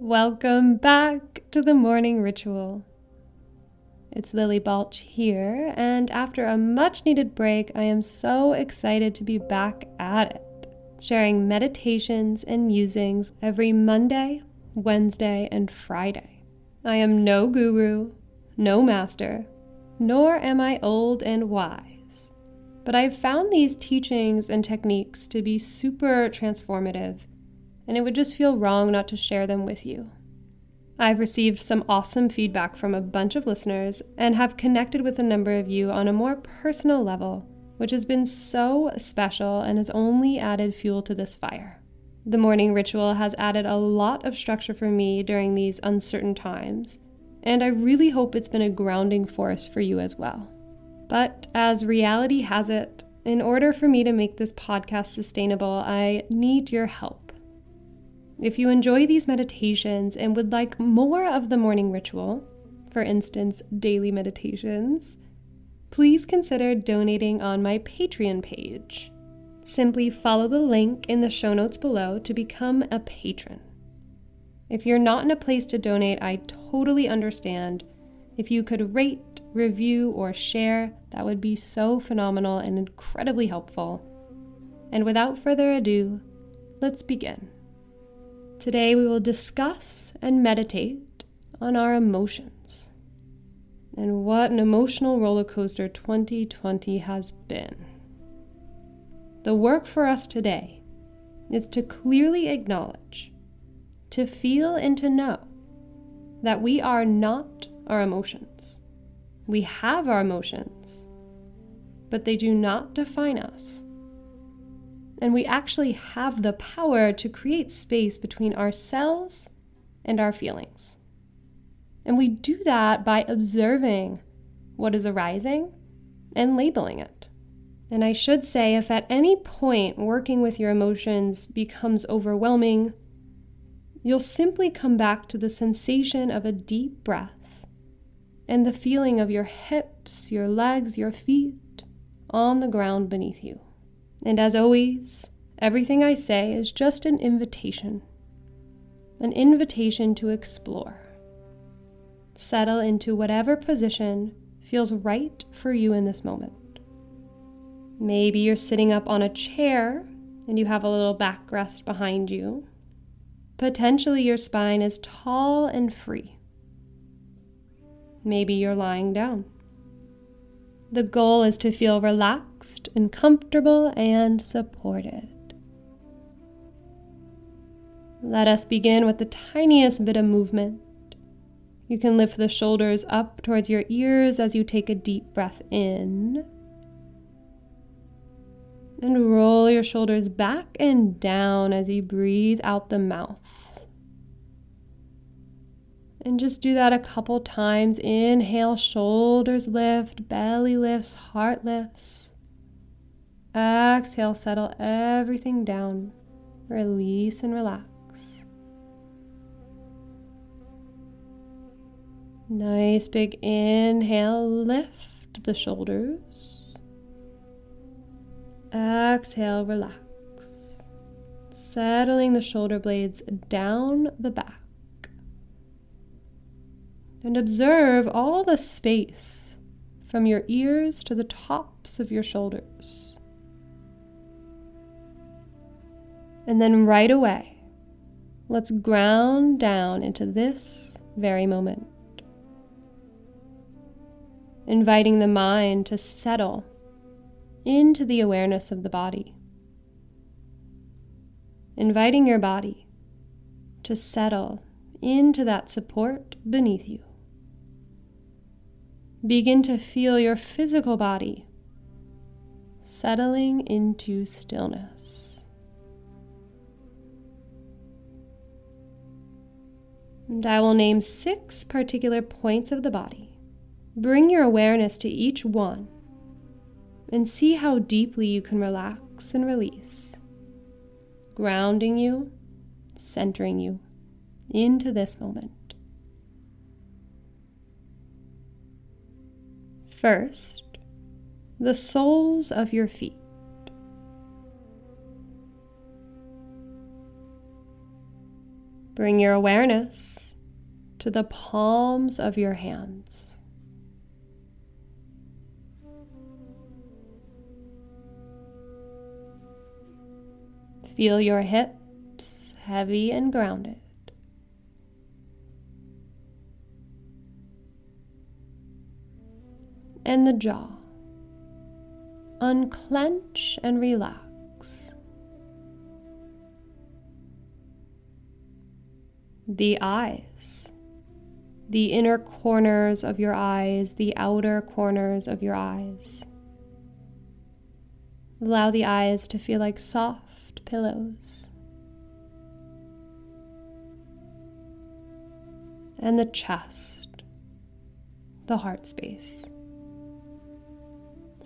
Welcome back to the morning ritual. It's Lily Balch here, and after a much needed break, I am so excited to be back at it, sharing meditations and musings every Monday, Wednesday, and Friday. I am no guru, no master, nor am I old and wise, but I've found these teachings and techniques to be super transformative and it would just feel wrong not to share them with you. I've received some awesome feedback from a bunch of listeners and have connected with a number of you on a more personal level, which has been so special and has only added fuel to this fire. The morning ritual has added a lot of structure for me during these uncertain times, and I really hope it's been a grounding force for you as well. But as reality has it, in order for me to make this podcast sustainable, I need your help. If you enjoy these meditations and would like more of the morning ritual, for instance, daily meditations, please consider donating on my Patreon page. Simply follow the link in the show notes below to become a patron. If you're not in a place to donate, I totally understand. If you could rate, review, or share, that would be so phenomenal and incredibly helpful. And without further ado, let's begin. Today we will discuss and meditate on our emotions and what an emotional roller coaster 2020 has been. The work for us today is to clearly acknowledge, to feel, and to know that we are not our emotions. We have our emotions, but they do not define us and we actually have the power to create space between ourselves and our feelings. And we do that by observing what is arising and labeling it. And I should say, if at any point working with your emotions becomes overwhelming, you'll simply come back to the sensation of a deep breath and the feeling of your hips, your legs, your feet on the ground beneath you. And as always, everything I say is just an invitation an invitation to explore. Settle into whatever position feels right for you in this moment. Maybe you're sitting up on a chair and you have a little backrest behind you. Potentially, your spine is tall and free. Maybe you're lying down. The goal is to feel relaxed and comfortable and supported. Let us begin with the tiniest bit of movement. You can lift the shoulders up towards your ears as you take a deep breath in. And roll your shoulders back and down as you breathe out the mouth. And just do that a couple times. Inhale, shoulders lift, belly lifts, heart lifts. Exhale, settle everything down. Release and relax. Nice big inhale, lift the shoulders. Exhale, relax. Settling the shoulder blades down the back and observe all the space from your ears to the tops of your shoulders. And then right away, let's ground down into this very moment, inviting the mind to settle into the awareness of the body, inviting your body to settle into that support beneath you. Begin to feel your physical body settling into stillness. And I will name six particular points of the body. Bring your awareness to each one and see how deeply you can relax and release, grounding you, centering you into this moment. First, the soles of your feet. Bring your awareness to the palms of your hands. Feel your hips heavy and grounded. And the jaw. Unclench and relax. The eyes. The inner corners of your eyes, the outer corners of your eyes. Allow the eyes to feel like soft pillows. And the chest, the heart space.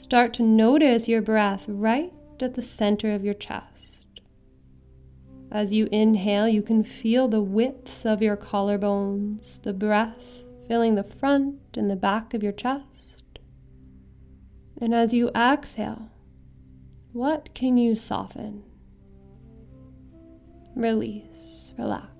Start to notice your breath right at the center of your chest. As you inhale, you can feel the width of your collarbones, the breath filling the front and the back of your chest. And as you exhale, what can you soften? release, relax.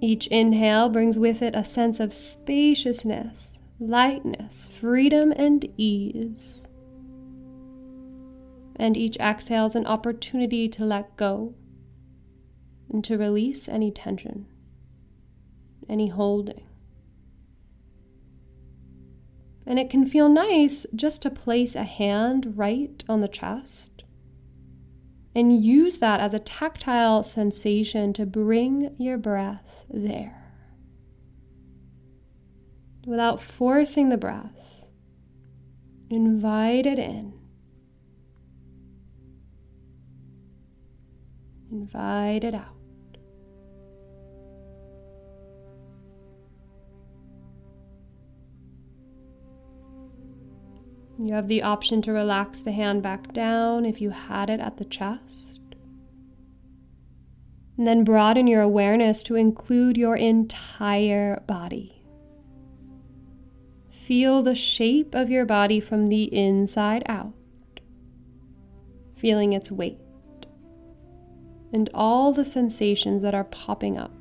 Each inhale brings with it a sense of spaciousness, lightness, freedom, and ease. And each exhale is an opportunity to let go and to release any tension, any holding. And it can feel nice just to place a hand right on the chest and use that as a tactile sensation to bring your breath there. Without forcing the breath, invite it in. Invite it out. You have the option to relax the hand back down if you had it at the chest. And then broaden your awareness to include your entire body. Feel the shape of your body from the inside out, feeling its weight and all the sensations that are popping up.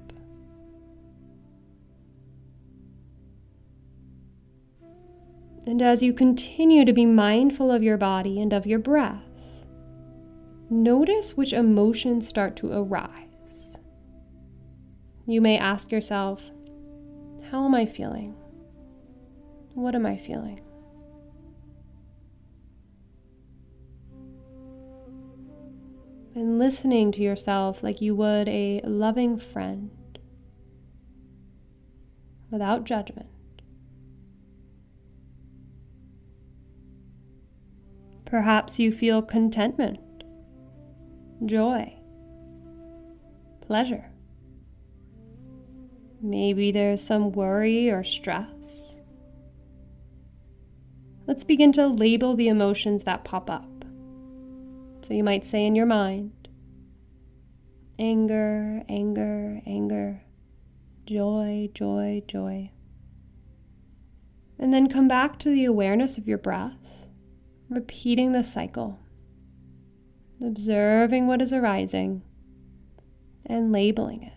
And as you continue to be mindful of your body and of your breath, notice which emotions start to arise. You may ask yourself, How am I feeling? What am I feeling? And listening to yourself like you would a loving friend without judgment. Perhaps you feel contentment, joy, pleasure. Maybe there's some worry or stress. Let's begin to label the emotions that pop up. So you might say in your mind anger, anger, anger, joy, joy, joy. And then come back to the awareness of your breath repeating the cycle, observing what is arising and labeling it,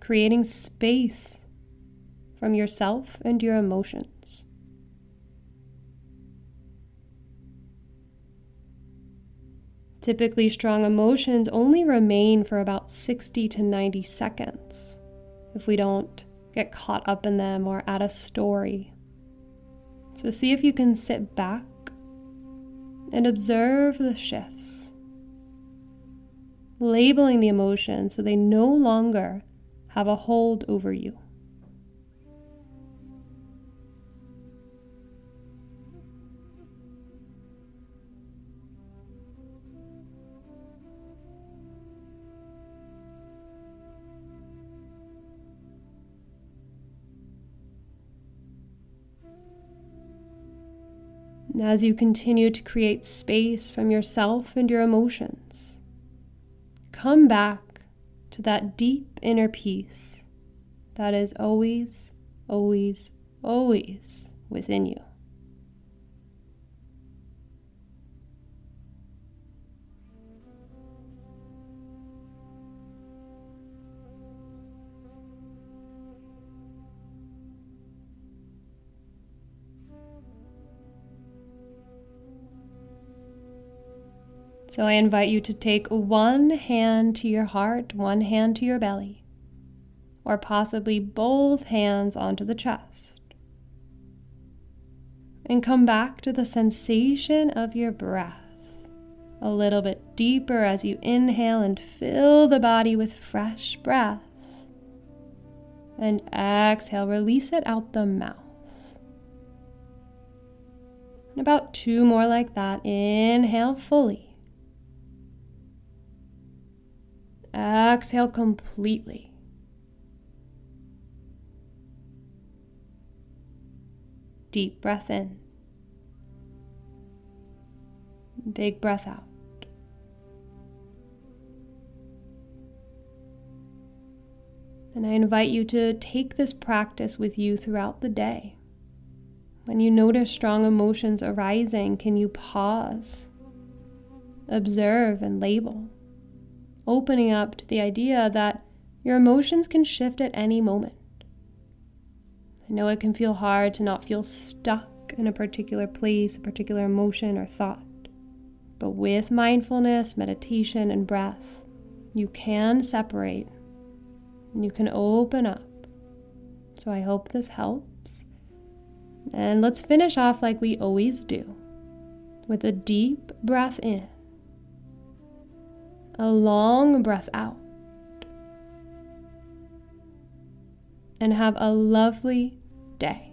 creating space from yourself and your emotions. Typically, strong emotions only remain for about 60 to 90 seconds if we don't get caught up in them or add a story. So, see if you can sit back and observe the shifts, labeling the emotions so they no longer have a hold over you. As you continue to create space from yourself and your emotions, come back to that deep inner peace that is always, always, always within you. So I invite you to take one hand to your heart, one hand to your belly, or possibly both hands onto the chest. And come back to the sensation of your breath a little bit deeper as you inhale and fill the body with fresh breath. And exhale, release it out the mouth. And about two more like that. Inhale fully. Exhale completely. Deep breath in. Big breath out. And I invite you to take this practice with you throughout the day. When you notice strong emotions arising, can you pause, observe, and label? Opening up to the idea that your emotions can shift at any moment. I know it can feel hard to not feel stuck in a particular place, a particular emotion or thought. But with mindfulness, meditation, and breath, you can separate and you can open up. So I hope this helps. And let's finish off like we always do with a deep breath in a long breath out. And have a lovely day.